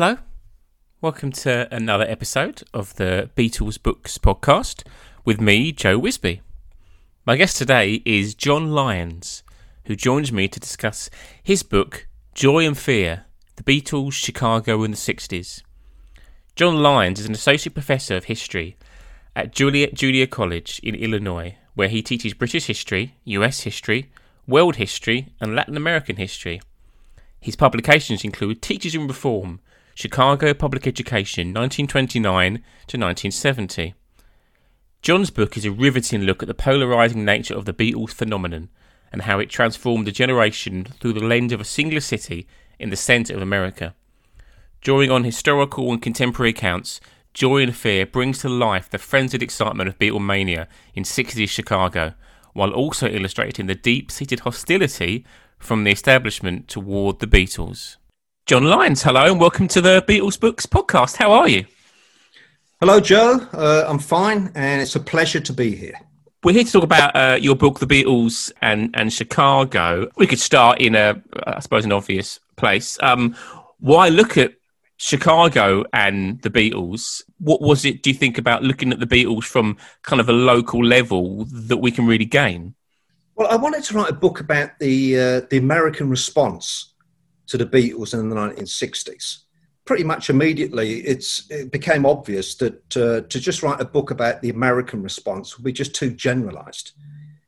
Hello. Welcome to another episode of the Beatles Books podcast with me, Joe Wisby. My guest today is John Lyons, who joins me to discuss his book, Joy and Fear The Beatles, Chicago in the 60s. John Lyons is an associate professor of history at Joliet Junior College in Illinois, where he teaches British history, US history, world history, and Latin American history. His publications include Teachers in Reform, Chicago Public Education, 1929 to 1970. John's book is a riveting look at the polarizing nature of the Beatles phenomenon and how it transformed a generation through the lens of a singular city in the centre of America. Drawing on historical and contemporary accounts, Joy and Fear brings to life the frenzied excitement of Beatlemania in 60s Chicago, while also illustrating the deep seated hostility from the establishment toward the Beatles. John Lyons, hello, and welcome to the Beatles Books podcast. How are you? Hello, Joe. Uh, I'm fine, and it's a pleasure to be here. We're here to talk about uh, your book, The Beatles and, and Chicago. We could start in a, I suppose, an obvious place. Um, why look at Chicago and the Beatles? What was it, do you think, about looking at the Beatles from kind of a local level that we can really gain? Well, I wanted to write a book about the uh, the American response to the Beatles in the 1960s. Pretty much immediately, it became obvious that uh, to just write a book about the American response would be just too generalized.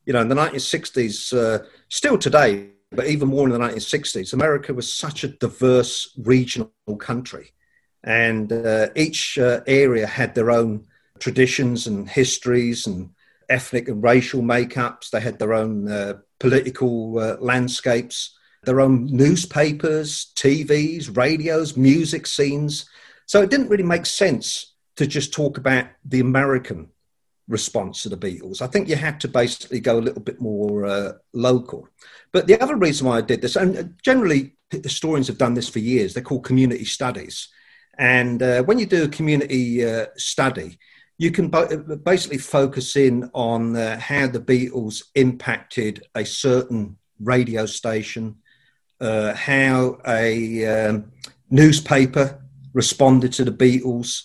You know, in the 1960s, uh, still today, but even more in the 1960s, America was such a diverse regional country. And uh, each uh, area had their own traditions and histories and ethnic and racial makeups. They had their own uh, political uh, landscapes their own newspapers, TVs, radios, music scenes. So it didn't really make sense to just talk about the American response to the Beatles. I think you had to basically go a little bit more uh, local. But the other reason why I did this, and generally historians have done this for years, they're called community studies. And uh, when you do a community uh, study, you can basically focus in on uh, how the Beatles impacted a certain radio station, uh, how a um, newspaper responded to the Beatles.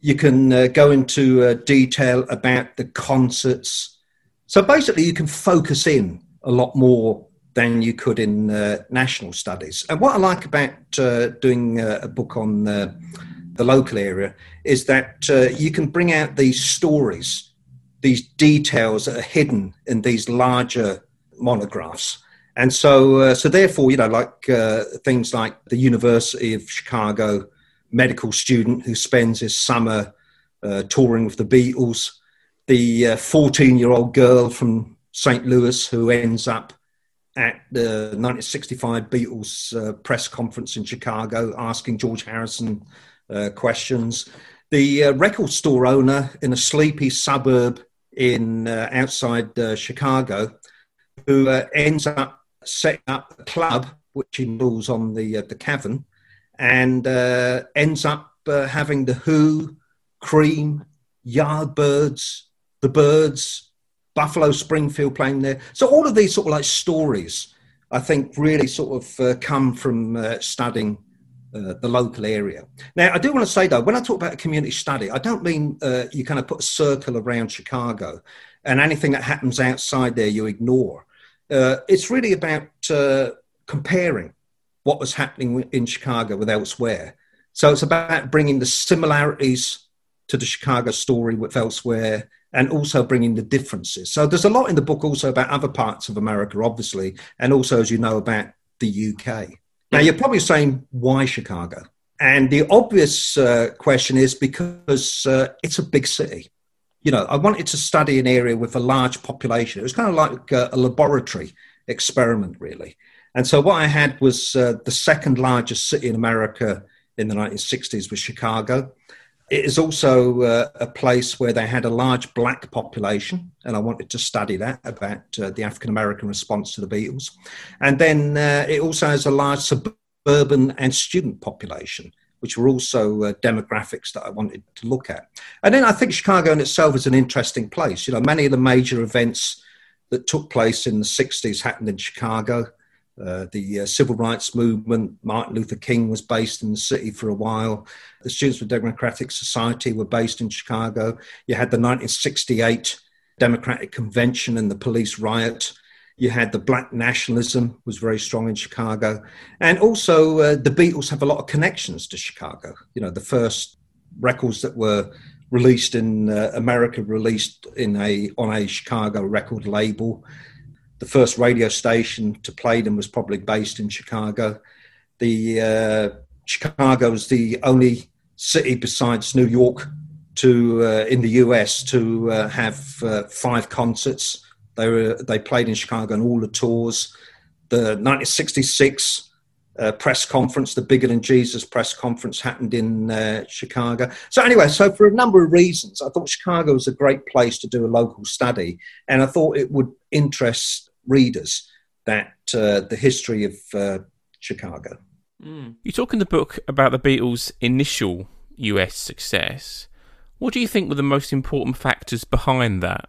You can uh, go into uh, detail about the concerts. So basically, you can focus in a lot more than you could in uh, national studies. And what I like about uh, doing uh, a book on the local area is that you can bring out these stories, these details that are hidden in these larger monographs and so, uh, so therefore, you know, like uh, things like the University of Chicago medical student who spends his summer uh, touring with the Beatles, the 14 uh, year old girl from St. Louis who ends up at the 1965 Beatles uh, press conference in Chicago asking George Harrison uh, questions, the record store owner in a sleepy suburb in outside Chicago who ends up setting up a club which he rules on the uh, the cavern, and uh, ends up uh, having the Who, Cream, Yardbirds, the Byrds, Buffalo Springfield playing there. So all of these sort of like stories, I think, really sort of uh, come from uh, studying. Uh, the local area. Now, I do want to say though, when I talk about a community study, I don't mean you kind of put a circle around Chicago and anything that happens outside there you ignore. Uh, it's really about uh, comparing what was happening in Chicago with elsewhere. So it's about bringing the similarities to the Chicago story with elsewhere and also bringing the differences. So there's a lot in the book also about other parts of America, obviously, and also, as you know, about the UK. Now, you're probably saying, why Chicago? And the obvious uh, question is because uh, it's a big city you know, I wanted to study an area with a large population. It was kind of like a, a laboratory experiment, really. And so what I had was uh, the second largest city in America in the 1960s was Chicago. It is also uh, a place where they had a large black population, and I wanted to study that about uh, the African American response to the Beatles. And then uh, it also has a large suburban and student population which were also uh, demographics that I wanted to look at. And then I think Chicago in itself is an interesting place. You know, many of the major events that took place in the 60s happened in Chicago. Uh, the uh, civil rights movement, Martin Luther King was based in the city for a while. The Students for Democratic Society were based in Chicago. You had the 1968 Democratic Convention and the police riot. You had the black nationalism was very strong in Chicago, and also uh, the Beatles have a lot of connections to Chicago. You know, the first records that were released in uh, America released in a on a Chicago record label. The first radio station to play them was probably based in Chicago. The uh, Chicago was the only city besides New York to uh, in the US to uh, have uh, five concerts. They were they played in Chicago on all the tours. The 1966 uh, press conference, the Bigger Than Jesus press conference, happened in uh, Chicago. So anyway, so for a number of reasons, I thought Chicago was a great place to do a local study, and I thought it would interest readers that uh, the history of uh, Chicago. Mm. You talk in the book about the Beatles' initial US success. What do you think were the most important factors behind that?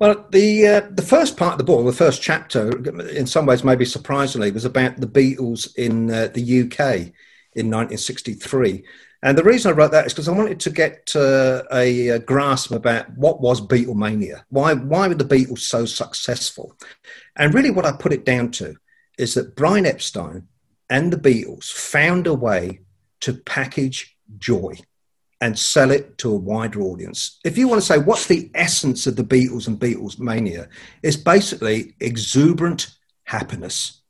Well, the uh, the first part of the book, the first chapter, in some ways, maybe surprisingly, was about the Beatles in uh, the UK in 1963. And the reason I wrote that is because I wanted to get uh, a, a, grasp about what was Beatlemania. Why why were the Beatles so successful? And really, what I put it down to is that Brian Epstein and the Beatles found a way to package joy and sell it to a wider audience. If you want to say what's the essence of the Beatles and Beatles mania, it's basically exuberant happiness.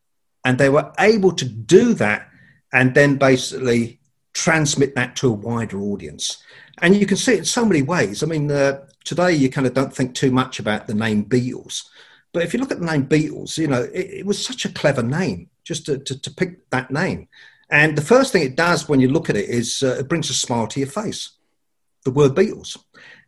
And they were able to do that and then basically transmit that to a wider audience. And you can see it in so many ways. I mean, uh, today you kind of don't think too much about the name Beatles. But if you look at the name Beatles, you know, it, it was such a clever name just to, to, to pick that name. And the first thing it does when you look at it is uh, it brings a smile to your face, the word Beatles.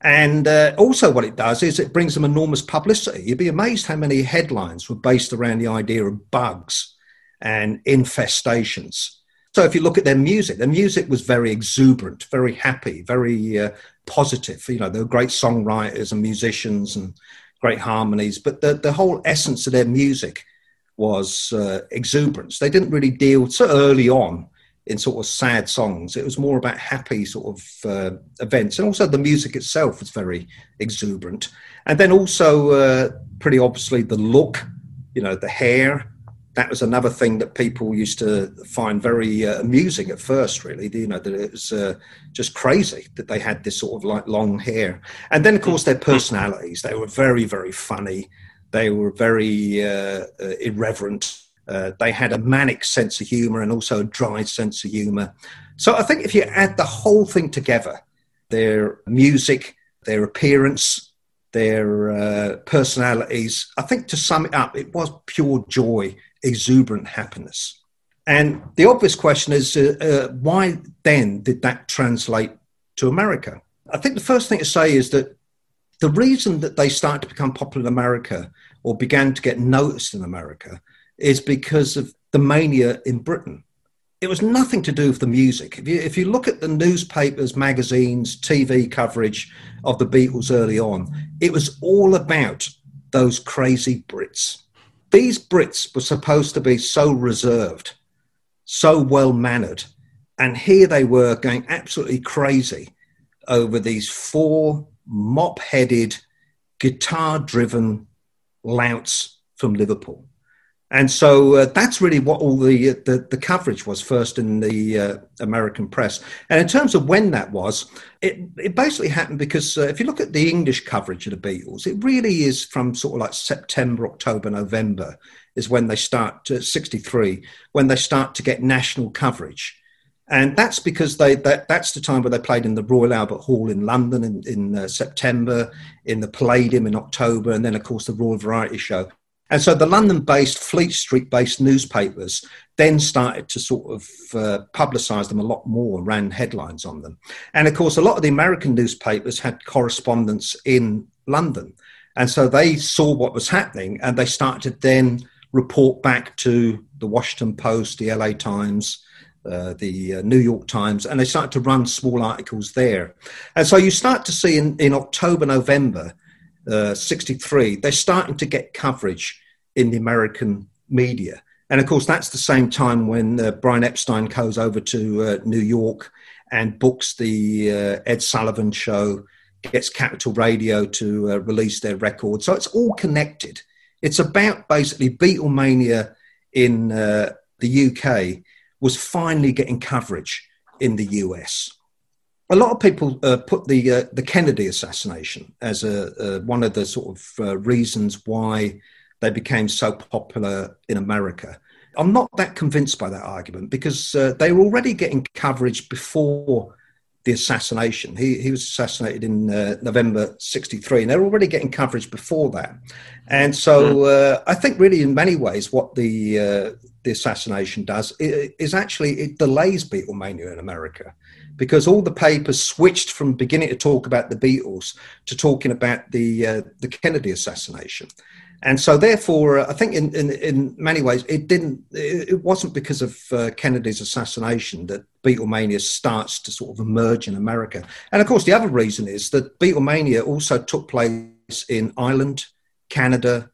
And uh, also, what it does is it brings them enormous publicity. You'd be amazed how many headlines were based around the idea of bugs and infestations. So, if you look at their music, their music was very exuberant, very happy, very uh, positive. You know, they were great songwriters and musicians and great harmonies, but the, the whole essence of their music was uh, exuberance. They didn't really deal so early on in sort of sad songs. It was more about happy sort of uh, events, and also the music itself was very exuberant. And then also, uh, pretty obviously, the look, you know, the hair. That was another thing that people used to find very uh, amusing at first. Really, you know, that it was uh, just crazy that they had this sort of like long hair. And then, of course, their personalities. They were very, very funny they were very uh, uh, irreverent. Uh, they had a manic sense of humor and also a dry sense of humor. So I think if you add the whole thing together, their music, their appearance, their uh, personalities, I think to sum it up, it was pure joy, exuberant happiness. And the obvious question is uh, uh, why then did that translate to America? I think the first thing to say is that the reason that they started to become popular in America or began to get noticed in America is because of the mania in Britain. It was nothing to do with the music. If you, if you look at the newspapers, magazines, TV coverage of the Beatles early on, it was all about those crazy Brits. These Brits were supposed to be so reserved, so well mannered, and here they were going absolutely crazy over these four mop headed, guitar driven louts from Liverpool. And so uh, that's really what all the, the, the coverage was first in the uh, American press. And in terms of when that was, it, it basically happened because uh, if you look at the English coverage of the Beatles, it really is from sort of like September, October, November is when they start to 63, when they start to get national coverage and that's because they that, that's the time where they played in the Royal Albert Hall in London in, in uh, September, in the Palladium in October, and then of course the Royal Variety Show. And so the London-based, Fleet Street-based newspapers then started to sort of uh, publicise them a lot more and ran headlines on them. And of course, a lot of the American newspapers had correspondents in London, and so they saw what was happening, and they started to then report back to the Washington Post, the LA Times, uh, the uh, New York Times, and they started to run small articles there. And so you start to see in, in October, November, uh, 63, they're starting to get coverage in the American media. And of course, that's the same time when uh, Brian Epstein goes over to uh, New York and books the Ed Sullivan show, gets Capitol Radio to release their record. So it's all connected. It's about basically Beatlemania in the UK was finally getting coverage in the US. A lot of people uh, put the uh, the Kennedy assassination as a, one of the sort of uh, reasons why they became so popular in America. I'm not that convinced by that argument because uh, they were already getting coverage before the assassination. He, he was assassinated in uh, November 63, and they're already getting coverage before that. And so hmm. uh, I think, really, in many ways, what the, uh, the assassination does is actually it delays Beatlemania in America because all the papers switched from beginning to talk about the Beatles to talking about the, uh, the Kennedy assassination. And so, therefore, uh, I think in, in, in, many ways, it didn't. It wasn't because of uh, Kennedy's assassination that Beatlemania starts to sort of emerge in America. And of course, the other reason is that Beatlemania also took place in Ireland, Canada,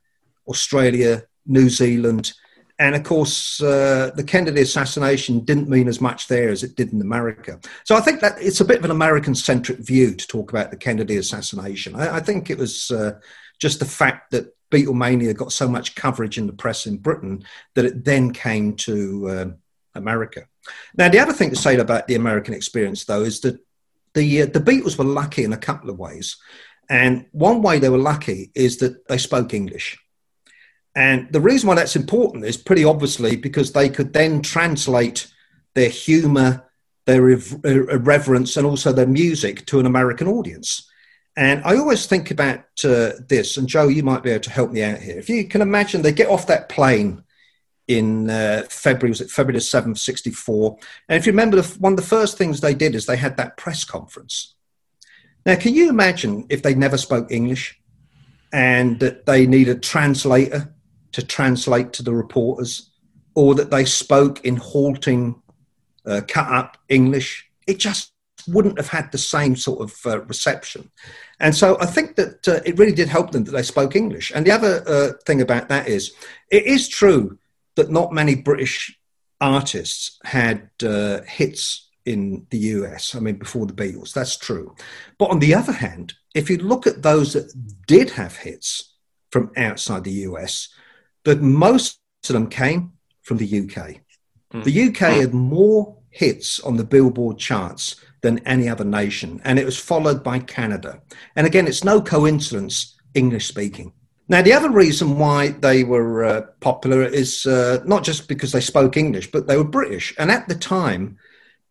Australia, New Zealand, and of course, uh, the Kennedy assassination didn't mean as much there as it did in America. So I think that it's a bit of an American centric view to talk about the Kennedy assassination. I, I think it was uh, just the fact that Beatlemania got so much coverage in the press in Britain that it then came to uh, America. Now, the other thing to say about the American experience, though, is that the uh, the Beatles were lucky in a couple of ways, and one way they were lucky is that they spoke English. And the reason why that's important is pretty obviously because they could then translate their humour, their irreverence, and also their music to an American audience. And I always think about uh, this, and Joe, you might be able to help me out here. If you can imagine, they get off that plane in uh, February, was it February 7th, 64? And if you remember, one of the first things they did is they had that press conference. Now, can you imagine if they never spoke English and that they needed a translator to translate to the reporters, or that they spoke in halting, uh, cut up English? It just wouldn't have had the same sort of uh, reception. And so I think that uh, it really did help them that they spoke English. And the other uh, thing about that is, it is true that not many British artists had uh, hits in the US, I mean, before the Beatles. That's true. But on the other hand, if you look at those that did have hits from outside the US, that most of them came from the UK. Mm. The UK had more hits on the Billboard charts than any other nation. And it was followed by Canada. And again, it's no coincidence, English speaking. Now, the other reason why they were uh, popular is uh, not just because they spoke English, but they were British. And at the time,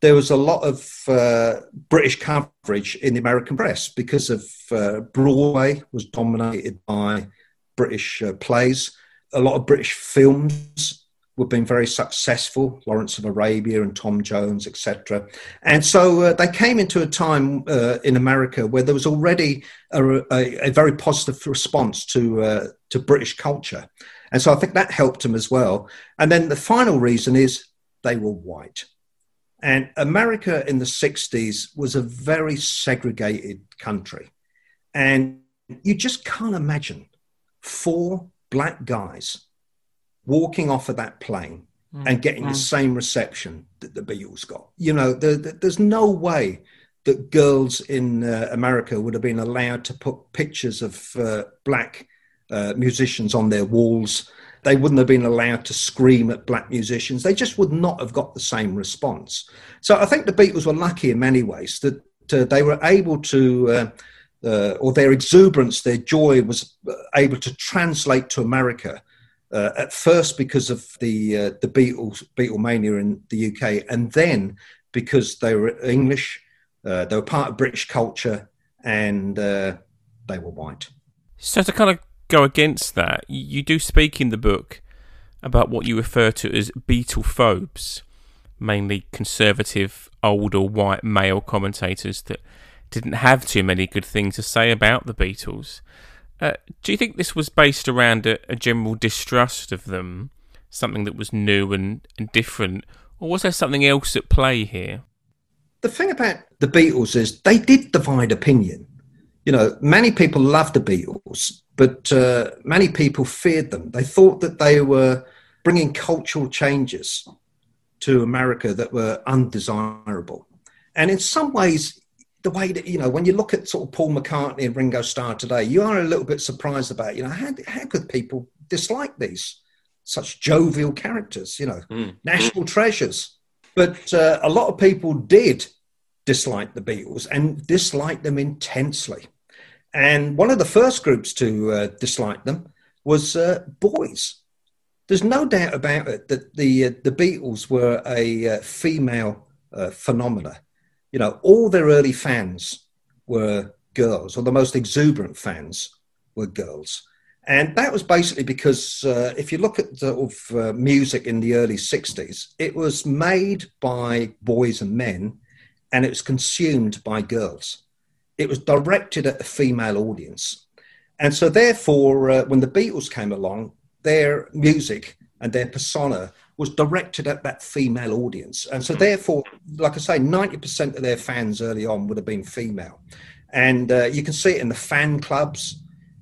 there was a lot of uh, British coverage in the American press because of uh, Broadway was dominated by British uh, plays. A lot of British films were being very successful, Lawrence of Arabia and Tom Jones, etc. And so uh, they came into a time uh, in America where there was already a, a, a very positive response to uh, to British culture, and so I think that helped them as well. And then the final reason is they were white, and America in the '60s was a very segregated country, and you just can't imagine four black guys walking off of that plane mm. and getting mm. the same reception that the Beatles got. You know, the, the, there's no way that girls in uh, America would have been allowed to put pictures of uh, black uh, musicians on their walls. They wouldn't have been allowed to scream at black musicians. They just would not have got the same response. So I think the Beatles were lucky in many ways that uh, they were able to. Uh, uh, or their exuberance, their joy was able to translate to America uh, at first because of the uh, the Beatles Beatlemania in the UK, and then because they were English, uh, they were part of British culture, and uh, they were white. So to kind of go against that, you do speak in the book about what you refer to as Beatlephobes, mainly conservative, older white male commentators that didn't have too many good things to say about the Beatles. Uh, do you think this was based around a, a, general distrust of them, something that was new and, and different, or was there something else at play here? The thing about the Beatles is they did divide opinion. You know, many people loved the Beatles, but uh, many people feared them. They thought that they were bringing cultural changes to America that were undesirable. And in some ways, the way that, you know, when you look at sort of Paul McCartney and Ringo Starr today, you are a little bit surprised about, you know, how, how could people dislike these such jovial characters, you know, mm. national treasures? But uh, a lot of people did dislike the Beatles and disliked them intensely. And one of the first groups to uh, dislike them was uh, boys. There's no doubt about it that the uh, the Beatles were a uh, female uh, phenomena. You know, all their early fans were girls, or the most exuberant fans were girls. And that was basically because uh, if you look at the, of, uh, music in the early 60s, it was made by boys and men and it was consumed by girls. It was directed at a female audience. And so, therefore, uh, when the Beatles came along, their music and their persona was directed at that female audience. And so, therefore, like I say, 90% of their fans early on would have been female. And uh, you can see it in the fan clubs,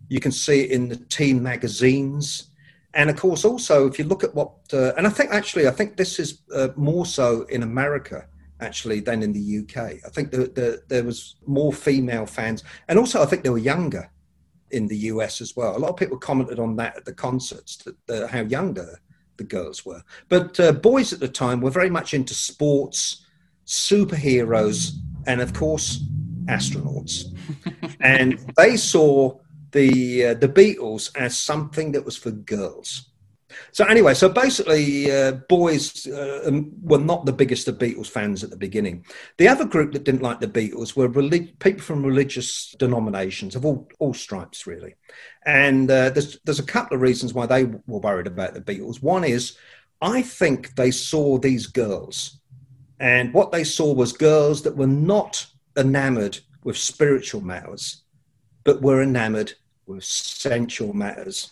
you can see it in the teen magazines. And of course, also, if you look at what, uh, and I think actually, I think this is uh, more so in America actually than in the UK. I think the, the, there was more female fans, and also I think they were younger in the US as well. A lot of people commented on that at the concerts, that, how younger the girls were. But uh, boys at the time were very much into sports, superheroes, and of course, astronauts. and they saw the uh, the Beatles as something that was for girls. So anyway, so basically, uh, boys uh, um, were not the biggest of Beatles fans at the beginning. The other group that didn't like the Beatles were relig- people from religious denominations of all, all stripes, really. And uh, there's there's a couple of reasons why they were worried about the Beatles. One is, I think they saw these girls, and what they saw was girls that were not enamored with spiritual matters, but were enamored with sensual matters.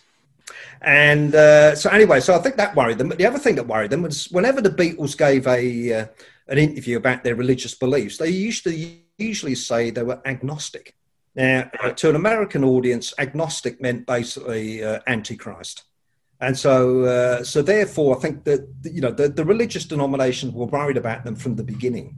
And uh, so, anyway, so I think that worried them. But the other thing that worried them was whenever the Beatles gave a uh, an interview about their religious beliefs, they used to usually say they were agnostic. Now, uh, to an American audience, agnostic meant basically uh, antichrist. And so, uh, so therefore, I think that you know the, the, religious denominations were worried about them from the beginning.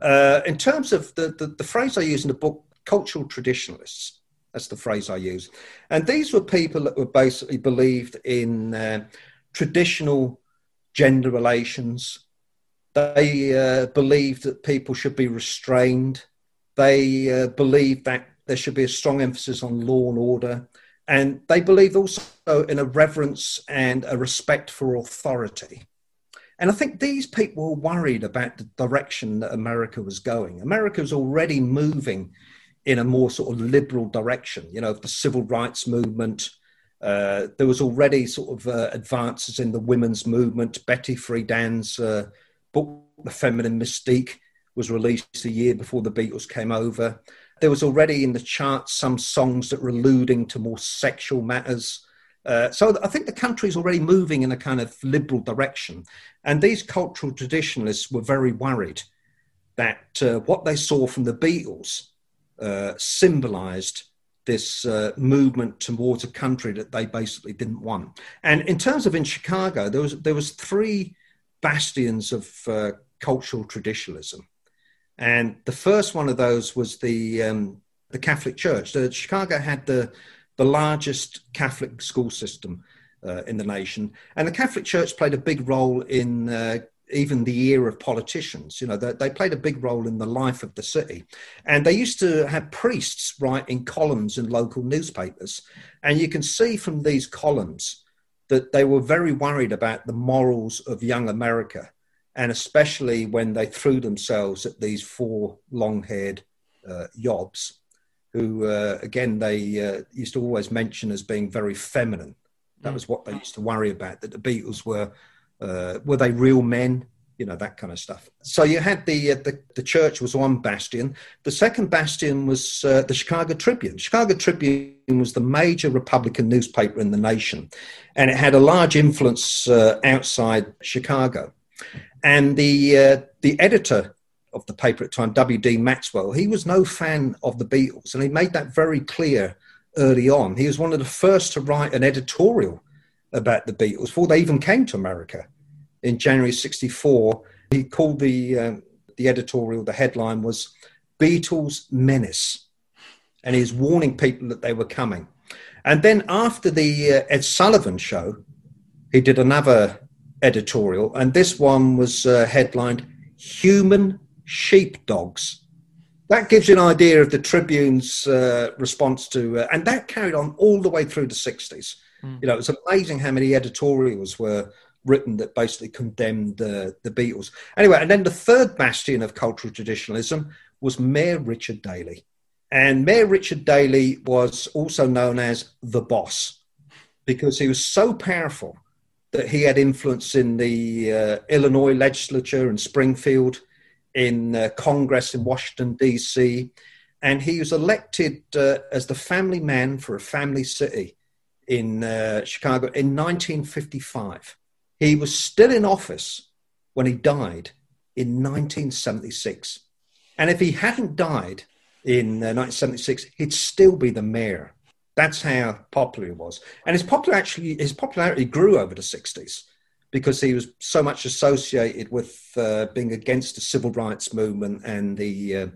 Uh, in terms of the, the, the phrase I use in the book, cultural traditionalists, that's the phrase I use. And these were people that were basically believed in uh, traditional gender relations. They uh, believed that people should be restrained. They uh, believed that there should be a strong emphasis on law and order. And they believed also in a reverence and a respect for authority. And I think these people were worried about the direction that America was going. America was already moving in a more sort of liberal direction. You know, the civil rights movement. Uh, there was already sort of uh, advances in the women's movement. Betty Friedan's uh, book, The Feminine Mystique, was released a year before the Beatles came over. There was already in the charts some songs that were alluding to more sexual matters. Uh, so I think the country is already moving in a kind of liberal direction. And these cultural traditionalists were very worried that uh, what they saw from the Beatles uh, symbolized this uh, movement towards a country that they basically didn't want. And in terms of in Chicago, there was there was three bastions of uh, cultural traditionalism, and the first one of those was the um, the Catholic Church. The, Chicago had the the largest Catholic school system uh, in the nation, and the Catholic Church played a big role in uh, even the era of politicians. You know, they, they, played a big role in the life of the city. And they used to have priests write in columns in local newspapers. And you can see from these columns that they were very worried about the morals of young America. And especially when they threw themselves at these four long haired uh, yobs, who, uh, again, they uh, used to always mention as being very feminine. That mm. was what they used to worry about, that the Beatles were uh, were they real men? You know that kind of stuff. So you had the uh, the, the church was one bastion. The second bastion was uh, the Chicago Tribune. Chicago Tribune was the major Republican newspaper in the nation, and it had a large influence uh, outside Chicago. And the uh, the editor of the paper at the time, W.D. Maxwell, he was no fan of the Beatles, and he made that very clear early on. He was one of the first to write an editorial about the Beatles before they even came to America. In January 64, he called the, um, the editorial, the headline was Beatles Menace. And he warning people that they were coming. And then after the uh, Ed Sullivan show, he did another editorial, and this one was uh, headlined Human Sheepdogs. That gives you an idea of the Tribune's uh, response to, uh, and that carried on all the way through the 60s. Mm. You know, it's amazing how many editorials were written that basically condemned uh, the Beatles. Anyway, and then the third bastion of cultural traditionalism was Mayor Richard Daley. And Mayor Richard Daley was also known as the boss because he was so powerful that he had influence in the uh, Illinois legislature in Springfield, in uh, Congress in Washington, D.C. And he was elected uh, as the family man for a family city in uh, Chicago in 1955. He was still in office when he died in 1976. And if he hadn't died in 1976, uh, he'd still be the mayor that's how popular he was. And his popular actually his popularity grew over the 60s because he was so much associated with uh, being against the civil rights movement and the uh,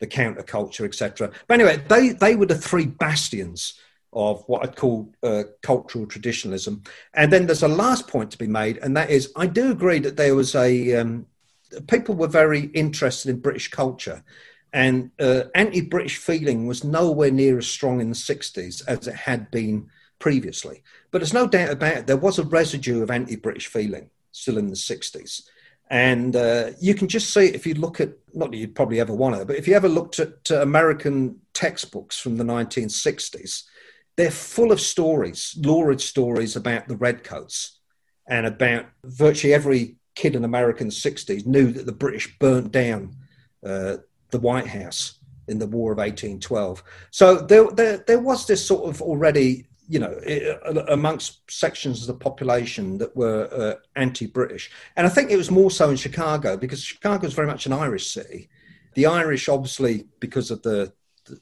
the counterculture, etc. But anyway, they they were the three bastions of what I'd call uh, cultural traditionalism. And then there's a last point to be made, and that is I do agree that there was a um, people were very interested in British culture and uh, anti British feeling was nowhere near as strong in the 60s as it had been previously. But there's no doubt about it, there was a residue of anti British feeling still in the 60s. And uh, you can just see if you look at, not that you'd probably ever want to, but if you ever looked at uh, American textbooks from the 1960s, they're full of stories, lurid stories about the Redcoats and about virtually every kid in America in 60s knew that the British burnt down uh, the White House in the War of 1812. So there, there, there was this sort of already, you know, amongst sections of the population that were uh, anti-British, and I think it was more so in Chicago because Chicago is very much an Irish city. The Irish, obviously, because of the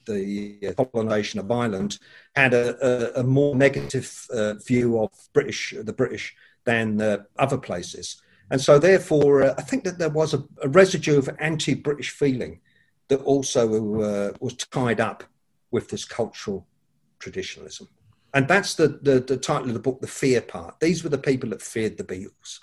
the colonization of Ireland, had a, a, a more negative uh, view of British the British than uh, other places. And so, therefore, uh, I think that there was a, a residue of anti British feeling that also uh, was tied up with this cultural traditionalism. And that's the, the, the, title of the book, The Fear Part. These were the people that feared the Beatles.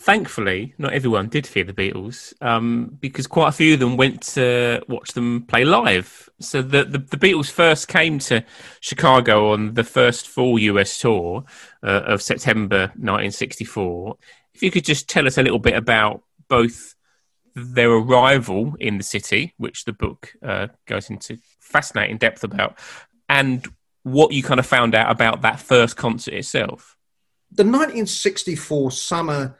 Thankfully, not everyone did fear the Beatles um, because quite a few of them went to watch them play live. So the, the, the Beatles first came to Chicago on the first full US tour uh, of September 1964. If you could just tell us a little bit about both their arrival in the city, which the book uh, goes into fascinating depth about, and what you kind of found out about that first concert itself. The 1964 summer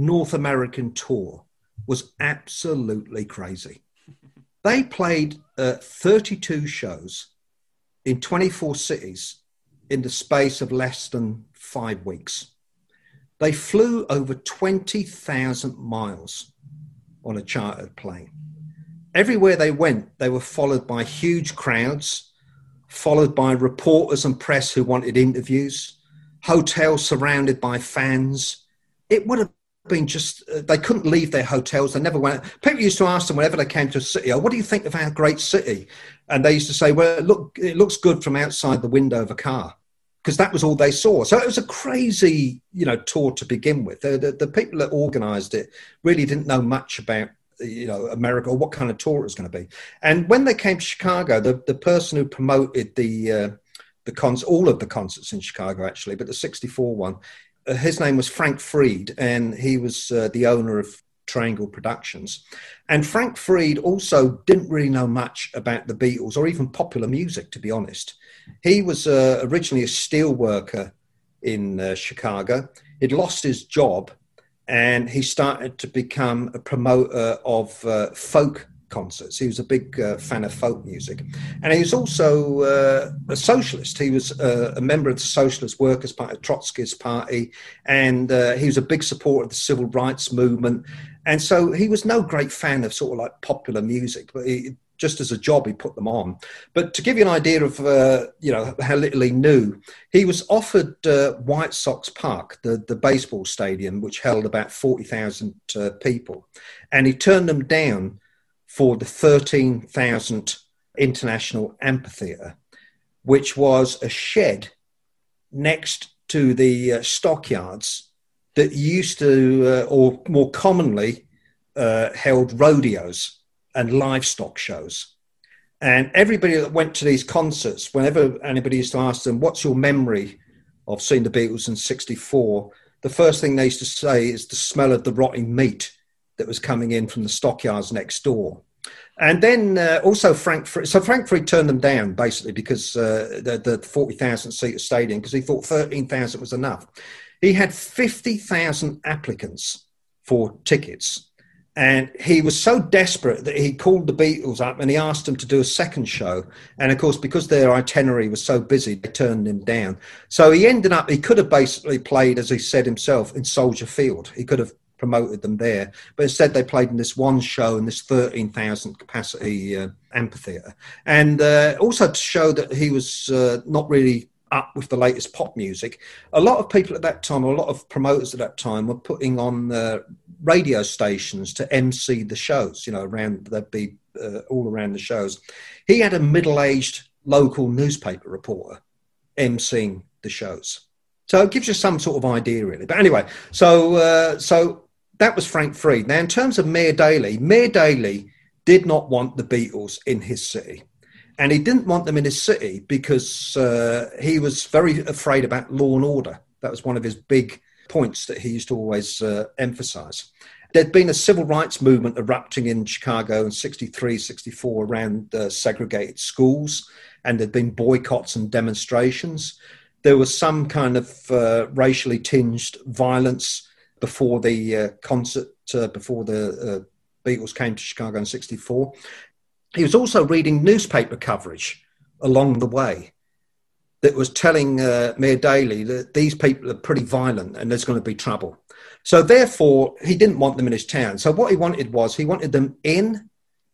North American tour was absolutely crazy. They played uh, 32 shows in 24 cities in the space of less than five weeks. They flew over 20,000 miles on a chartered plane. Everywhere they went, they were followed by huge crowds, followed by reporters and press who wanted interviews, hotels surrounded by fans. It would have been just, uh, they couldn't leave their hotels. They never went. People used to ask them whenever they came to a city, oh, what do you think of our great city? And they used to say, well, look, it looks good from outside the window of a car because that was all they saw. So it was a crazy, you know, tour to begin with. The, the, the people that organised it really didn't know much about, you know, America or what kind of tour it was going to be. And when they came to Chicago, the, the person who promoted the uh, the cons, all of the concerts in Chicago actually, but the '64 one, his name was Frank Fried, and he was uh, the owner of Triangle Productions. And Frank Fried also didn't really know much about the Beatles or even popular music, to be honest. He was uh, originally a steel worker in uh, Chicago. He'd lost his job and he started to become a promoter of uh, folk concerts. He was a big uh, fan of folk music. And he was also uh, a socialist. He was uh, a member of the Socialist Workers' Party, Trotsky's party, and uh, he was a big supporter of the civil rights movement. And so he was no great fan of sort of like popular music, but he, just as a job, he put them on. But to give you an idea of uh, you know how little he knew, he was offered uh, White Sox Park, the the baseball stadium, which held about forty thousand uh, people, and he turned them down for the thirteen thousand international amphitheatre, which was a shed next to the uh, stockyards that used to, uh, or more commonly, uh, held rodeos and livestock shows. And everybody that went to these concerts, whenever anybody used to ask them, What's your memory of seeing the Beatles in 64? The first thing they used to say is the smell of the rotting meat that was coming in from the stockyards next door. And then uh, also Frank, so Frank Fried turned them down basically because uh, the, the 40,000 seat stadium, because he thought 13,000 was enough. He had 50,000 applicants for tickets. And he was so desperate that he called the Beatles up and he asked them to do a second show. And of course, because their itinerary was so busy, they turned him down. So he ended up, he could have basically played, as he said himself, in Soldier Field. He could have promoted them there. But instead, they played in this one show in this 13,000 capacity uh, amphitheatre. And uh, also to show that he was uh, not really up with the latest pop music. A lot of people at that time, a lot of promoters at that time, were putting on uh, radio stations to MC the shows. You know, around they'd be uh, all around the shows. He had a middle-aged local newspaper reporter emceeing the shows. So it gives you some sort of idea, really. But anyway, so uh, so that was Frank Fried. Now, in terms of Mayor Daley, Mayor Daley did not want the Beatles in his city and he didn't want them in his city because uh, he was very afraid about law and order. That was one of his big points that he used to always uh, emphasize. There'd been a civil rights movement erupting in Chicago in 63, 64 around uh, segregated schools, and there'd been boycotts and demonstrations. There was some kind of uh, racially tinged violence before the uh, concert, uh, before the Beatles came to Chicago in 64 he was also reading newspaper coverage along the way that was telling uh, Mayor Daley that these people are pretty violent and there's going to be trouble. So therefore, he didn't want them in his town. So what he wanted was he wanted them in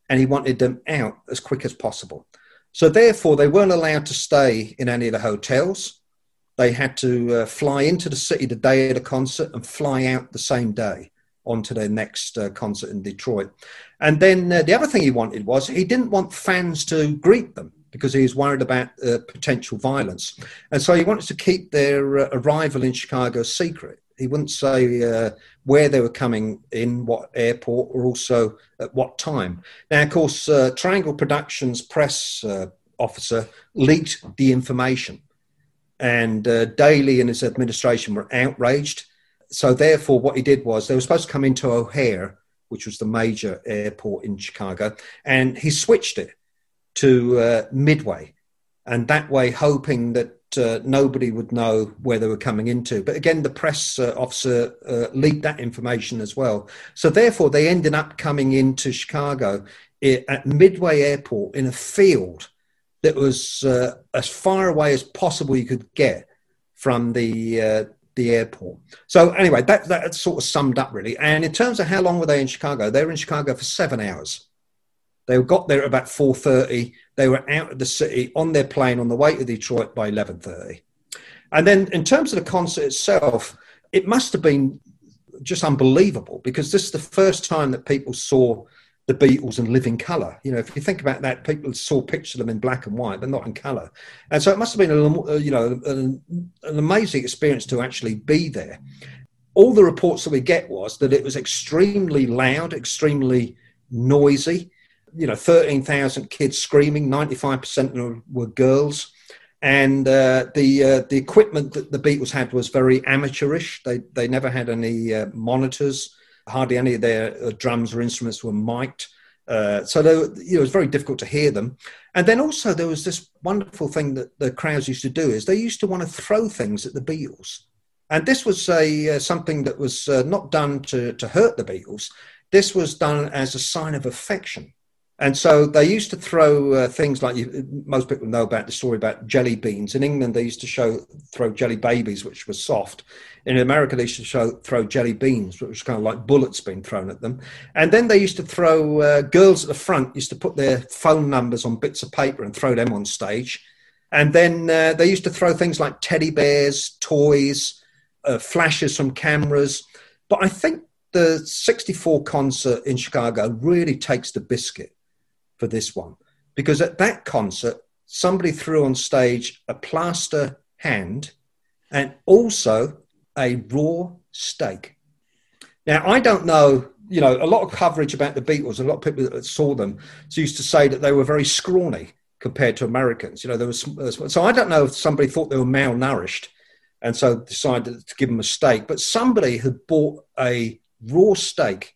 and he wanted them out as quick as possible. So therefore, they weren't allowed to stay in any of the hotels. They had to uh, fly into the city the day of the concert and fly out the same day onto their next uh, concert in Detroit. And then uh, the other thing he wanted was he didn't want fans to greet them because he was worried about uh, potential violence. And so he wanted to keep their uh, arrival in Chicago secret. He wouldn't say uh, where they were coming in, what airport, or also at what time. Now, of course, Triangle Productions press officer leaked the information. And Daley and his administration were outraged so therefore, what he did was they were supposed to come into O'Hare, which was the major airport in Chicago, and he switched it to uh, Midway, and that way hoping that uh, nobody would know where they were coming into. But again, the press uh, officer uh, leaked that information as well. So therefore, they ended up coming into Chicago at Midway Airport in a field that was uh, as far away as possible you could get from the uh, the airport. So anyway, that that sort of summed up really. And in terms of how long were they in Chicago, they were in Chicago for seven hours. They got there at about four thirty. They were out of the city on their plane on the way to Detroit by eleven thirty. And then in terms of the concert itself, it must have been just unbelievable because this is the first time that people saw the Beatles in living colour. You know, if you think about that, people saw pictures of them in black and white, but not in colour. And so it must have been, a, you know, an, an amazing experience to actually be there. All the reports that we get was that it was extremely loud, extremely noisy. You know, 13,000 kids screaming, 95% of them were girls. And uh, the uh, the equipment that the Beatles had was very amateurish. They they never had any uh, monitors hardly any of their uh, drums or instruments were mic'd. Uh, so you know, it was very difficult to hear them. And then also there was this wonderful thing that the crowds used to do is they used to want to throw things at the Beatles. And this was a uh, something that was uh, not done to, to hurt the Beatles. This was done as a sign of affection. And so they used to throw uh, things like you, most people know about the story about jelly beans. In England, they used to show throw jelly babies, which was soft. In America, they used to show throw jelly beans, which was kind of like bullets being thrown at them. And then they used to throw uh, girls at the front used to put their phone numbers on bits of paper and throw them on stage. And then uh, they used to throw things like teddy bears, toys, uh, flashes from cameras. But I think the 64 concert in Chicago really takes the biscuit for this one because at that concert, somebody threw on stage a plaster hand and also a raw steak. Now, I don't know, you know, a lot of coverage about the Beatles, a lot of people that saw them used to say that they were very scrawny compared to Americans. You know, there was so I don't know if somebody thought they were malnourished and so decided to give them a steak, but somebody had bought a raw steak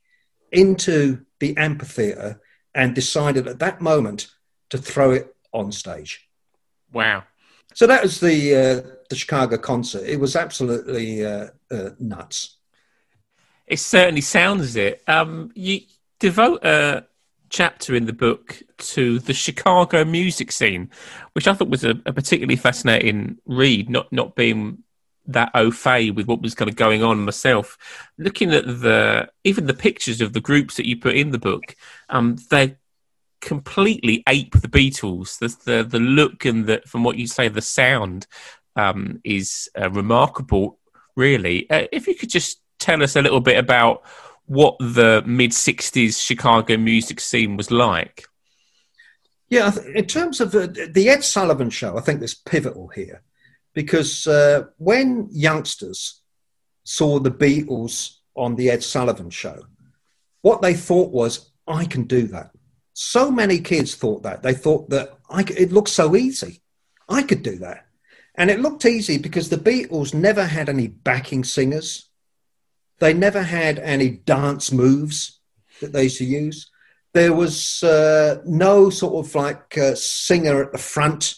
into the amphitheater and decided at that moment to throw it on stage. Wow. So that was the uh, the Chicago concert. It was absolutely uh, uh, nuts. It certainly sounds it. Um, you devote a chapter in the book to the Chicago music scene, which I thought was a, a particularly fascinating read. Not not being that au fait with what was kind of going on myself. Looking at the even the pictures of the groups that you put in the book, um, they completely ape the Beatles. The, the the look and the from what you say, the sound um, is uh, remarkable. Really, uh, if you could just tell us a little bit about what the mid '60s Chicago music scene was like. Yeah, in terms of the Ed Sullivan Show, I think that's pivotal here because uh, when youngsters saw the Beatles on the Ed Sullivan Show, what they thought was, "I can do that." So many kids thought that. They thought that I it looked so easy. I could do that. And it looked easy because the Beatles never had any backing singers. They never had any dance moves that they used to use. There was uh, no sort of like uh, singer at the front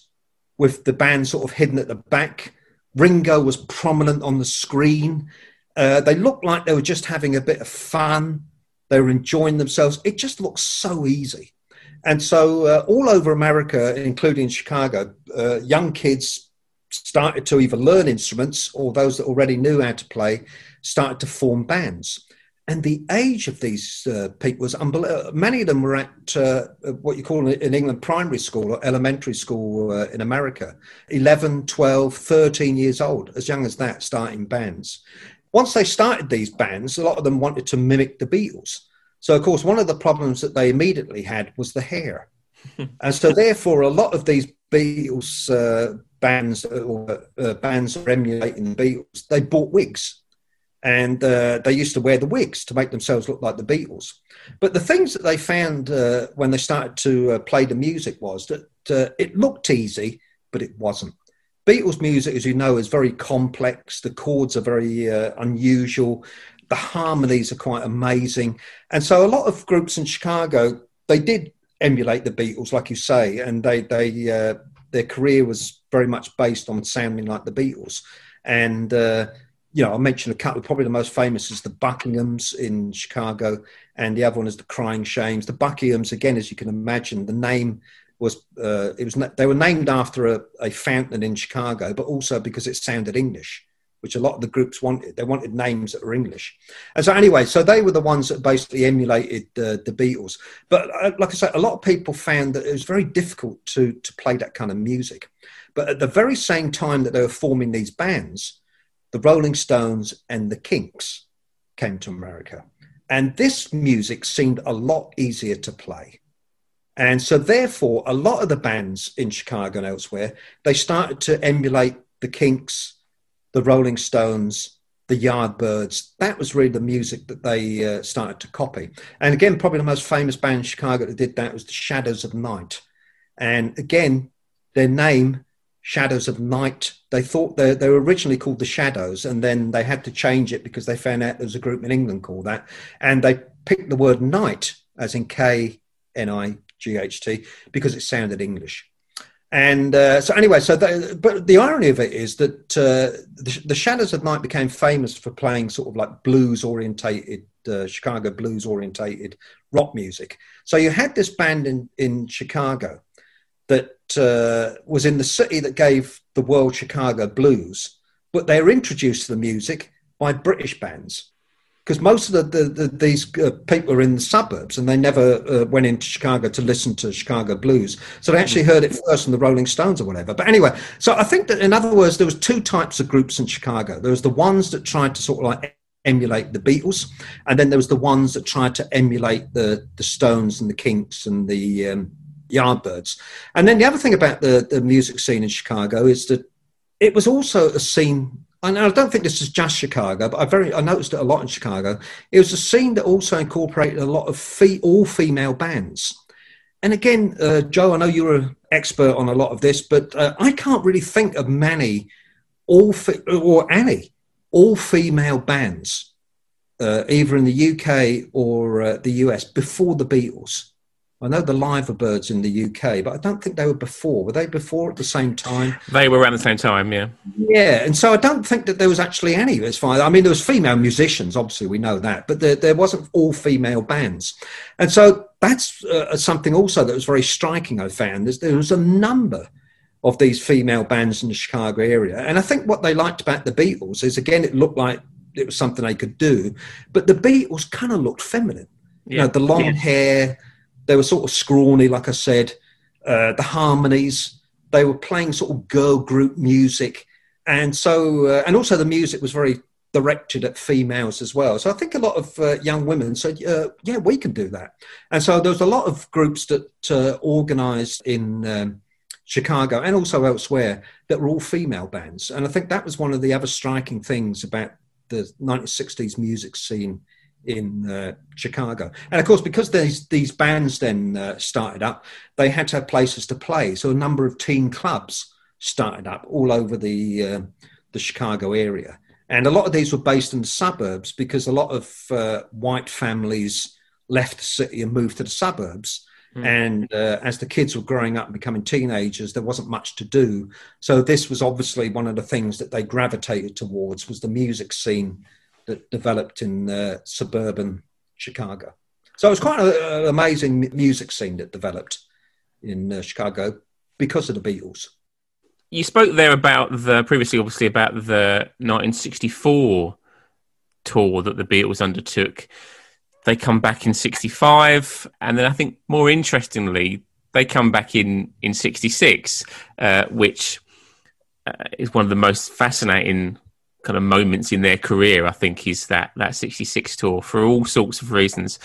with the band sort of hidden at the back. Ringo was prominent on the screen. Uh, they looked like they were just having a bit of fun. They were enjoying themselves. It just looked so easy. And so, uh, all over America, including Chicago, uh, young kids started to either learn instruments or those that already knew how to play started to form bands. And the age of these uh, people was unbelievable. Many of them were at uh, what you call in England primary school or elementary school uh, in America 11, 12, 13 years old, as young as that, starting bands once they started these bands, a lot of them wanted to mimic the Beatles. So, of course, one of the problems that they immediately had was the hair. and so, therefore, a lot of these Beatles uh, bands or uh, bands are emulating the Beatles, they bought wigs. And uh, they used to wear the wigs to make themselves look like the Beatles. But the things that they found uh, when they started to uh, play the music was that uh, it looked easy, but it wasn't. Beatles music, as you know, is very complex. The chords are very uh, unusual. The harmonies are quite amazing. And so a lot of groups in Chicago, they did emulate the Beatles, like you say, and they, they, uh, their career was very much based on sounding like the Beatles. And, you know, I mentioned a couple, probably the most famous is the Buckinghams in Chicago, and the other one is the Cryan' Shames. The Buckinghams, again, as you can imagine, the name was uh, it was they were named after a, a, fountain in Chicago, but also because it sounded English, which a lot of the groups wanted. They wanted names that were English, and so anyway, so they were the ones that basically emulated the, the Beatles. But uh, like I said, a lot of people found that it was very difficult to to play that kind of music. But at the very same time that they were forming these bands, the Rolling Stones and the Kinks came to America, and this music seemed a lot easier to play and so, therefore, a lot of the bands in Chicago and elsewhere, they started to emulate the Kinks, the Rolling Stones, the Yardbirds. That was really the music that they uh, started to copy. And again, probably the most famous band in Chicago that did that was the Shadows of Night. And again, their name, Shadows of Night, they thought they, they were originally called the Shadows, and then they had to change it because they found out there was a group in England called that. And they picked the word night, as in K N I G H T, because it sounded English. And uh, so, anyway, so the, but the irony of it is that uh, the, the, Shadows of Night became famous for playing sort of like blues orientated uh, Chicago blues orientated rock music. So you had this band in, in Chicago that uh, was in the city that gave the world Chicago blues, but they were introduced to the music by British bands because most of the, the, the these uh, people were in the suburbs and they never uh, went into Chicago to listen to Chicago blues. So they actually heard it first from the Rolling Stones or whatever. But anyway, so I think that in other words, there was two types of groups in Chicago. There was the ones that tried to sort of like emulate the Beatles, and then there was the ones that tried to emulate the the Stones and the Kinks and the um, Yardbirds. And then the other thing about the the music scene in Chicago is that it was also a scene and I don't think this is just Chicago, but I very I noticed it a lot in Chicago. It was a scene that also incorporated a lot of fee, all female bands. And again, uh, Joe, I know you're an expert on a lot of this, but uh, I can't really think of many all fe- or any all female bands, uh, either in the UK or uh, the US, before the Beatles. I know the Liverbirds in the UK, but I don't think they were before. Were they before at the same time? They were around the same time, yeah. Yeah, and so I don't think that there was actually any as far. I mean, there was female musicians, obviously we know that, but there, there wasn't all female bands, and so that's uh, something also that was very striking. I found There's, there was a number of these female bands in the Chicago area, and I think what they liked about the Beatles is again, it looked like it was something they could do, but the Beatles kind of looked feminine. Yeah. You know, the long yeah. hair they were sort of scrawny, like I said. Uh, the harmonies, they were playing sort of girl group music, and so uh, and also the music was very directed at females as well. So I think a lot of uh, young women said, uh, "Yeah, we can do that." And so there was a lot of groups that uh, organised in um, Chicago and also elsewhere that were all female bands, and I think that was one of the other striking things about the 1960s music scene in uh, Chicago. And of course, because these these bands then uh, started up, they had to have places to play. So a number of teen clubs started up all over the uh, the Chicago area, and a lot of these were based in the suburbs because a lot of uh, white families left the city and moved to the suburbs. Mm. And uh, as the kids were growing up and becoming teenagers, there wasn't much to do. So this was obviously one of the things that they gravitated towards was the music scene that developed in uh, suburban Chicago. So it was quite an amazing music scene that developed in uh, Chicago because of the Beatles. You spoke there about the previously, obviously, about the 1964 tour that the Beatles undertook. They come back in 65, and then I think more interestingly, they come back in in 66, uh, which uh, is one of the most fascinating kind of moments in their career, I think, is that that '66 tour for all sorts of reasons.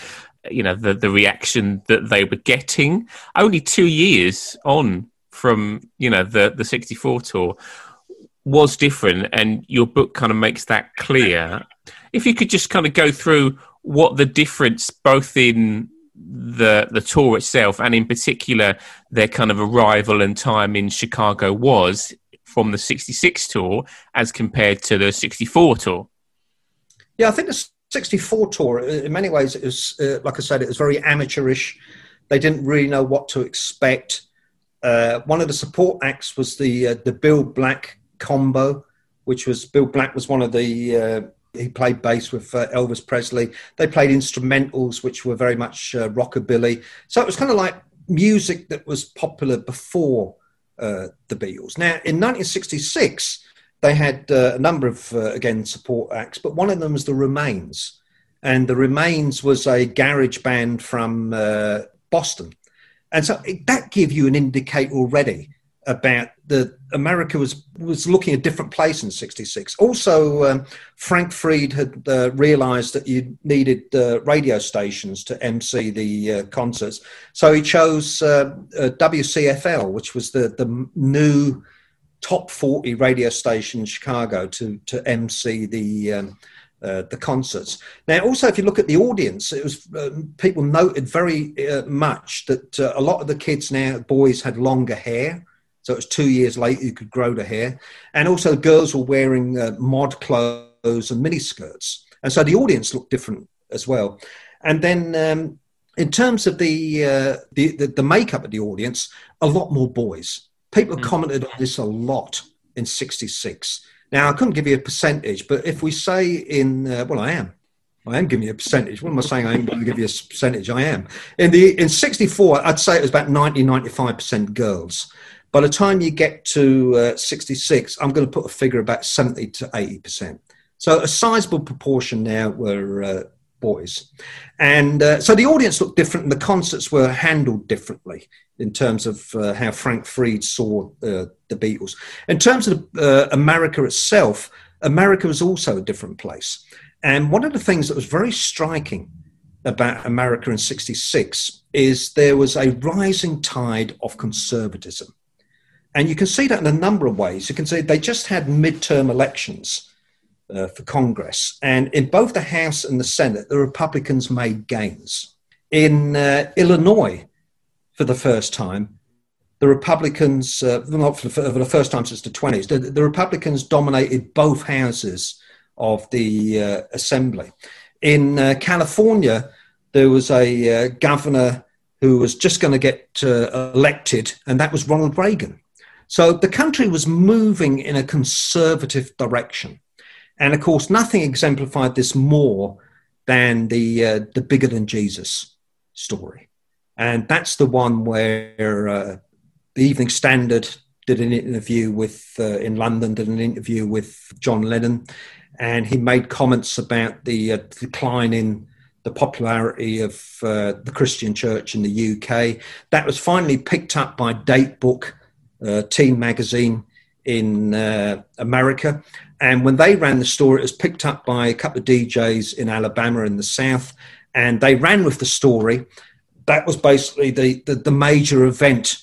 You know, the the reaction that they were getting only two years on from you know the the '64 tour was different, and your book kind of makes that clear. If you could just kind of go through what the difference, both in the the tour itself and in particular their kind of arrival and time in Chicago was from the 66 tour as compared to the 64 tour? Yeah, I think the 64 tour, in many ways, it was, uh, like I said, it was very amateurish. They didn't really know what to expect. Uh, one of the support acts was the uh, the Bill Black combo, which was Bill Black was one of the uh, he played bass with uh, Elvis Presley. They played instrumentals, which were very much uh, rockabilly. So it was kind of like music that was popular before the Beatles. Now, in 1966, they had uh, a number of, uh, again, support acts, but one of them was the Remains. And the Remains was a garage band from uh, Boston. And so that gave you an indicator already about the America was was looking a different place in '66. Also, um, Frank Fried had uh, realised that you needed uh, radio stations to MC the uh, concerts, so he chose uh, uh, WCFL, which was the the new top 40 radio station in Chicago to to MC the um, uh, the concerts. Now, also, if you look at the audience, it was uh, people noted very uh, much that uh, a lot of the kids now, boys, had longer hair. So it was two years later you could grow the hair. And also, girls were wearing uh, mod clothes and miniskirts. And so the audience looked different as well. And then, um, in terms of the, uh, the, the, the makeup of the audience, a lot more boys. People mm. commented on this a lot in '66. Now I couldn't give you a percentage, but if we say in uh, well, I am I am giving you a percentage. What am I saying? I am going to give you a percentage. I am. In the in 64, I'd say it was about 90, 95% girls. By the time you get to uh, 66, I'm going to put a figure about 70 to 80%. So a sizable proportion now were uh, boys. And uh, so the audience looked different and the concerts were handled differently in terms of uh, how Frank Fried saw uh, the Beatles. In terms of uh, America itself, America was also a different place. And one of the things that was very striking about America in 66 is there was a rising tide of conservatism. And you can see that in a number of ways. You can see they just had midterm elections uh, for Congress. And in both the House and the Senate, the Republicans made gains. In uh, Illinois, for the first time, the Republicans, uh, not for the, for the, first time since the 20s, the, the Republicans dominated both houses of the uh, assembly. In uh, California, there was a uh, governor who was just going to get elected, and that was Ronald Reagan. So the country was moving in a conservative direction. And of course, nothing exemplified this more than the, uh, the bigger than Jesus story. And that's the one where uh, the Evening Standard did an interview with, in London, did an interview with John Lennon and he made comments about the uh, decline in the popularity of uh, the Christian church in the UK. That was finally picked up by Datebook, uh, teen magazine in uh, America. And when they ran the story, it was picked up by a couple of DJs in Alabama in the South, and they ran with the story. That was basically the, the, the major event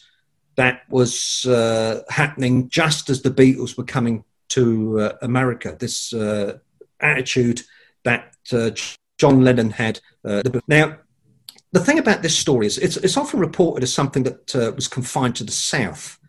that was uh, happening just as the Beatles were coming to uh, America. This uh, attitude that uh, John Lennon had. Uh, now, the thing about this story is it's, it's often reported as something that was confined to the South.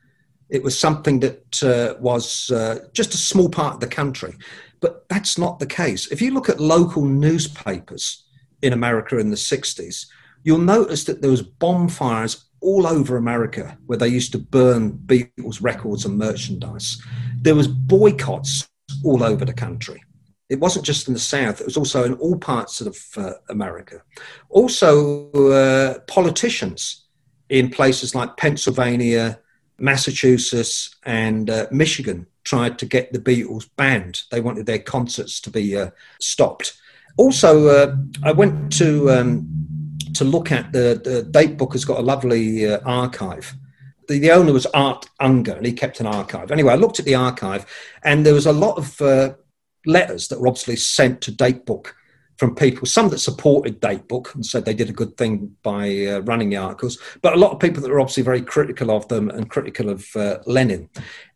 It was something that was just a small part of the country. But that's not the case. If you look at local newspapers in America in the 60s, you'll notice that there was bonfires all over America where they used to burn Beatles records and merchandise. There was boycotts all over the country. It wasn't just in the South, it was also in all parts of uh, America. Also, uh, politicians in places like Pennsylvania, Massachusetts, and uh, Michigan tried to get the Beatles banned. They wanted their concerts to be uh, stopped. Also, uh, I went to um, to look at the, the Datebook has got a lovely uh, archive. The, the, owner was Art Unger, and he kept an archive. Anyway, I looked at the archive, and there was a lot of uh, letters that were obviously sent to date Datebook from people, some that supported Datebook and said they did a good thing by uh, running the articles, but a lot of people that were obviously very critical of them and critical of uh, Lennon.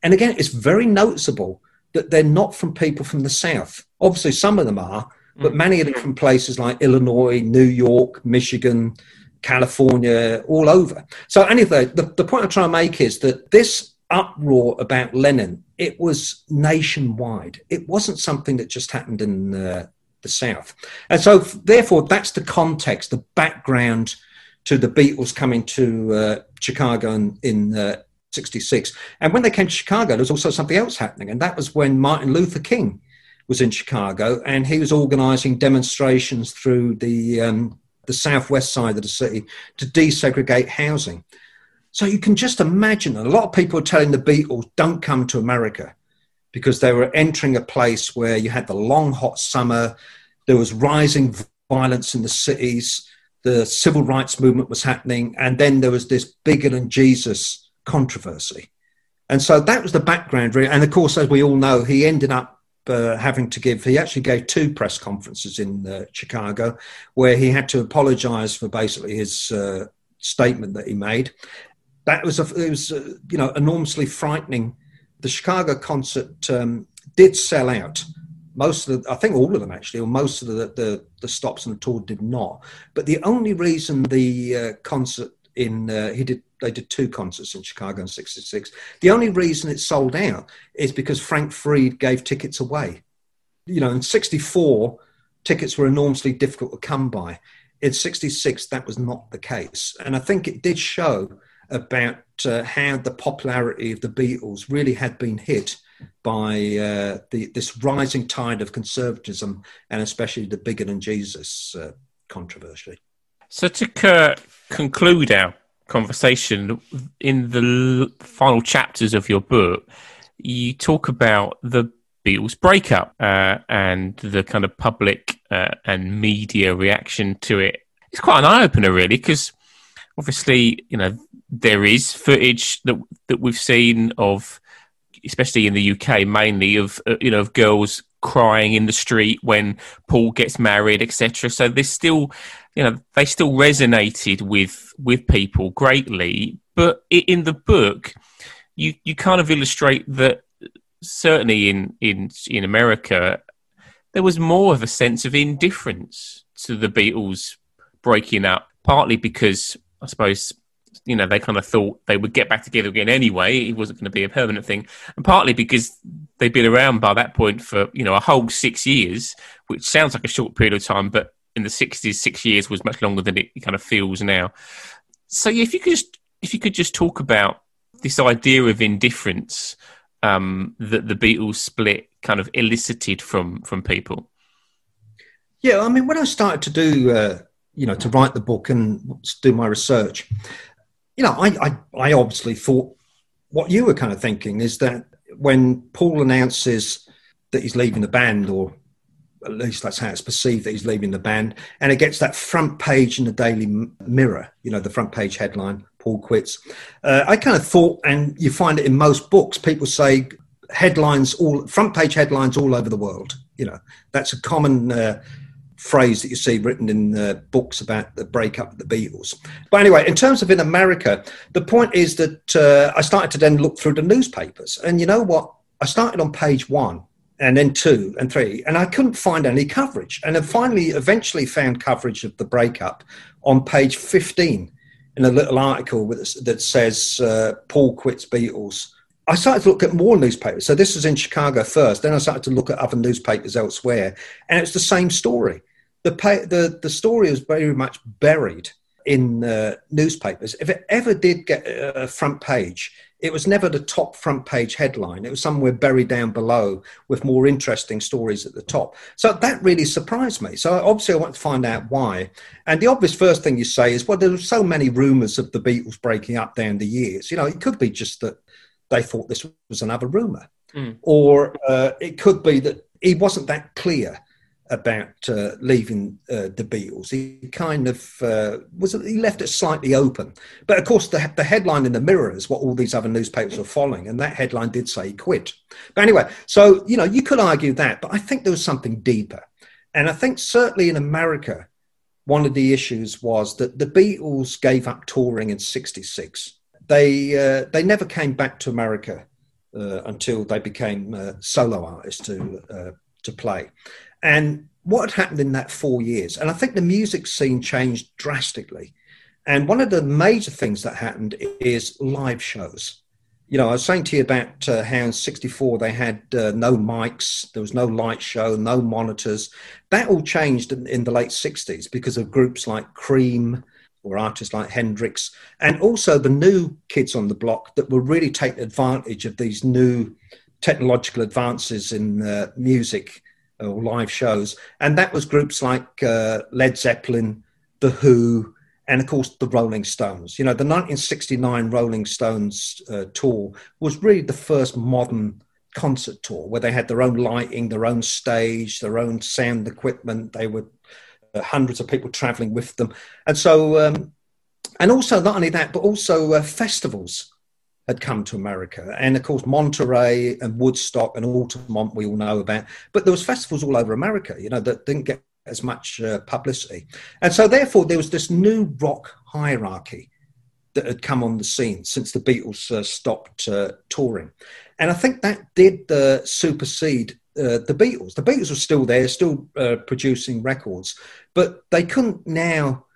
And again, it's very noticeable that they're not from people from the South. Obviously, some of them are, but many of them from places like Illinois, New York, Michigan, California, all over. So anyway, the, the point I'm trying to make is that this uproar about Lennon, it was nationwide. It wasn't something that just happened in uh, the South. And so therefore, that's the context, the background to the Beatles coming to uh, Chicago in, in uh, 66. And when they came to Chicago, there was also something else happening, and that was when Martin Luther King was in Chicago, and he was organising demonstrations through the um, the southwest side of the city to desegregate housing. So you can just imagine a lot of people telling the Beatles, "Don't come to America," because they were entering a place where you had the long hot summer, there was rising violence in the cities, the civil rights movement was happening, and then there was this bigger than Jesus controversy. And so that was the background, really. And of course, as we all know, he ended up uh, having to give, he actually gave two press conferences in uh, Chicago where he had to apologize for basically his uh, statement that he made. That was, a, it was uh, you know, enormously frightening. The Chicago concert um, did sell out. Most of the, I think all of them actually, or most of the, the, the stops on the tour did not. But the only reason the uh, concert in, uh, he did they did two concerts in Chicago in '66. The only reason it sold out is because Frank Fried gave tickets away. You know, in '64, tickets were enormously difficult to come by. In '66, that was not the case, and I think it did show about uh, how the popularity of the Beatles really had been hit by uh, the, this rising tide of conservatism and especially the bigger than Jesus uh, controversy. So, to conclude our conversation, in the final chapters of your book, you talk about the Beatles breakup uh, and the kind of public uh, and media reaction to it. It's quite an eye opener, really, because obviously, you know, there is footage that that we've seen of, especially in the UK, mainly of uh, you know of girls crying in the street when Paul gets married, etc. So there's still, you know, they still resonated with with people greatly. But in the book, you you kind of illustrate that certainly in in in America, there was more of a sense of indifference to the Beatles breaking up, partly because I suppose you know they kind of thought they would get back together again anyway. It wasn't going to be a permanent thing, and partly because they'd been around by that point for you know a whole six years, which sounds like a short period of time, but in the 60s, six years was much longer than it kind of feels now. So, yeah, if you could just if you could just talk about this idea of indifference um, that the Beatles split kind of elicited from from people? Yeah, I mean, when I started to do, uh, you know, to write the book and do my research, you know, I, I, I obviously thought what you were kind of thinking is that when Paul announces that he's leaving the band, or at least that's how it's perceived that he's leaving the band, and it gets that front page in the Daily Mirror, you know, the front page headline, Paul quits. Uh, I kind of thought, and you find it in most books, people say headlines, all front page headlines all over the world. You know, that's a common uh, phrase that you see written in uh, books about the breakup of the Beatles. But anyway, in terms of in America, the point is that uh, I started to then look through the newspapers, and you know what? I started on page one and then two and three, and I couldn't find any coverage. And I finally, eventually, found coverage of the breakup on page 15 in a little article with, that says uh, Paul quits Beatles. I started to look at more newspapers. So this was in Chicago first. Then I started to look at other newspapers elsewhere, and it's the same story. The pay, the the story is very much buried in uh, newspapers. If it ever did get a front page, it was never the top front page headline. It was somewhere buried down below with more interesting stories at the top. So that really surprised me. So obviously, I want to find out why. And the obvious first thing you say is, well, there were so many rumors of the Beatles breaking up down the years. You know, it could be just that they thought this was another rumor, mm. or uh, it could be that he wasn't that clear about uh, leaving uh, the Beatles. He kind of uh, was he left it slightly open, but of course the the headline in the Mirror is what all these other newspapers were following, and that headline did say he quit. But anyway, so you know you could argue that, but I think there was something deeper, and I think certainly in America, one of the issues was that the Beatles gave up touring in '66. They uh, they never came back to America uh, until they became uh, solo artists to to play and what had happened in that four years? And I think the music scene changed drastically. And one of the major things that happened is live shows. You know, I was saying to you about uh, how in 64 they had uh, no mics, there was no light show, no monitors. That all changed in, in the late 60s because of groups like Cream or artists like Hendrix, and also the new kids on the block that were really taking advantage of these new technological advances in uh, music or live shows, and that was groups like uh, Led Zeppelin, The Who, and of course the Rolling Stones. You know, the 1969 Rolling Stones uh, tour was really the first modern concert tour where they had their own lighting, their own stage, their own sound equipment. They were uh, hundreds of people traveling with them, and so. Um, and also, not only that, but also uh, festivals had come to America. And of course, Monterey and Woodstock and Altamont, we all know about. But there was festivals all over America, you know, that didn't get as much uh, publicity. And so therefore, there was this new rock hierarchy that had come on the scene since the Beatles uh, stopped uh, touring. And I think that did uh, supersede uh, the Beatles. The Beatles were still there, still uh, producing records, but they couldn't now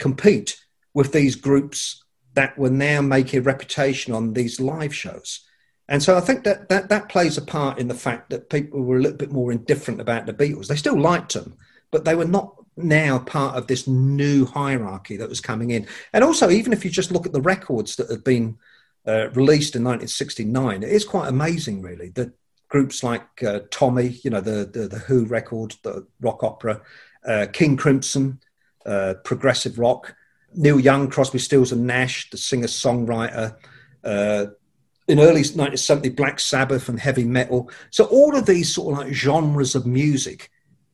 compete with these groups that were now making a reputation on these live shows. And so I think that, that that plays a part in the fact that people were a little bit more indifferent about the Beatles. They still liked them, but they were not now part of this new hierarchy that was coming in. And also, even if you just look at the records that have been uh, released in 1969, it is quite amazing, really, that groups like uh, Tommy, you know, the, the, the Who record, the rock opera, uh, King Crimson, uh, progressive rock, Neil Young, Crosby, Stills and Nash, the singer songwriter. Uh, in early 1970, Black Sabbath and heavy metal. So all of these sort of like genres of music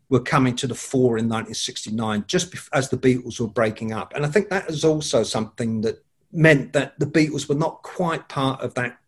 were coming to the fore in 1969, just as the Beatles were breaking up. And I think that is also something that meant that the Beatles were not quite part of that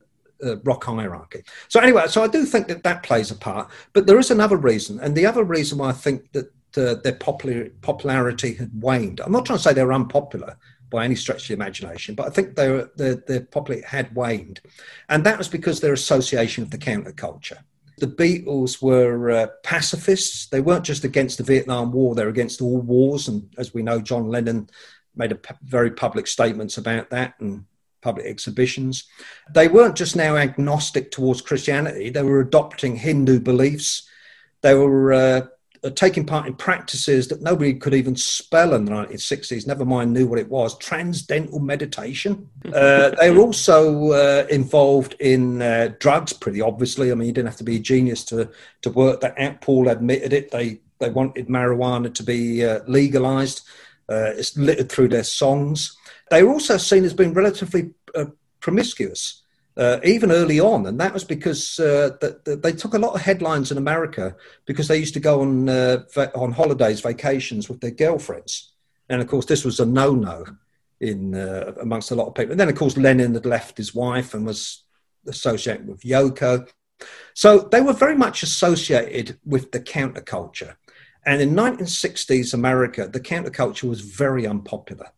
uh, rock hierarchy. So anyway, so I do think that that plays a part. But there is another reason, and the other reason why I think that their popular, popularity had waned. I'm not trying to say they were unpopular by any stretch of the imagination, but I think their their, their popularity had waned, and that was because their association with the counterculture. The Beatles were uh, pacifists. They weren't just against the Vietnam War; they were against all wars. And as we know, John Lennon made very public statements about that, and public exhibitions. They weren't just now agnostic towards Christianity, they were adopting Hindu beliefs. They were uh, taking part in practices that nobody could even spell in the 1960s, never mind knew what it was transcendental meditation. Uh, they were also uh, involved in uh, drugs, pretty obviously. I mean, you didn't have to be a genius to, to work that out. Paul admitted it. They, they wanted marijuana to be uh, legalized. Uh, it's littered through their songs. They were also seen as being relatively uh, promiscuous. Uh, even early on, and that was because uh, the, the, they took a lot of headlines in America because they used to go on uh, va- on holidays, vacations with their girlfriends, and of course this was a no-no in uh, amongst a lot of people. And then of course Lennon had left his wife and was associated with Yoko, so they were very much associated with the counterculture. And in 1960s America, the counterculture was very unpopular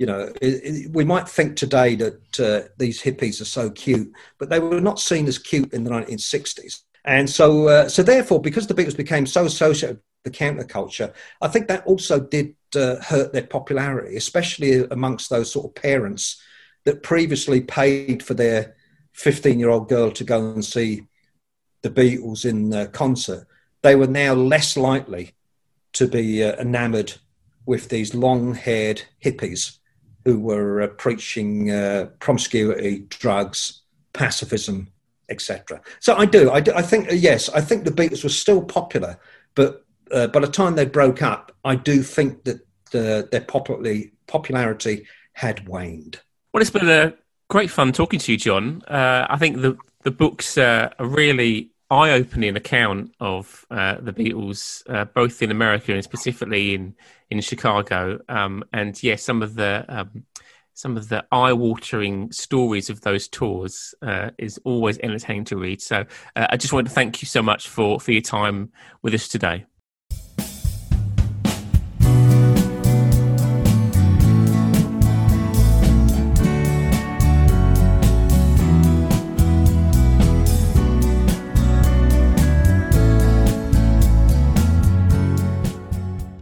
you know, it, it, we might think today that uh, these hippies are so cute, but they were not seen as cute in the 1960s. And so, uh, so therefore, because the Beatles became so associated with the counterculture, I think that also did uh, hurt their popularity, especially amongst those sort of parents that previously paid for their 15 year old girl to go and see the Beatles in concert. They were now less likely to be uh, enamored with these long haired hippies who were uh, preaching uh, promiscuity, drugs, pacifism, etc. So I do. I, do, I think uh, yes. I think the Beatles were still popular, but uh, by the time they broke up, I do think that the, their popularity popularity had waned. Well, it's been a great fun talking to you, John. Uh, I think the the book's uh, a really eye-opening account of uh, the Beatles, uh, both in America and specifically in in Chicago. Um, and yes, yeah, some of the um, some of the eye-watering stories of those tours uh, is always entertaining to read. So uh, I just want to thank you so much for for your time with us today.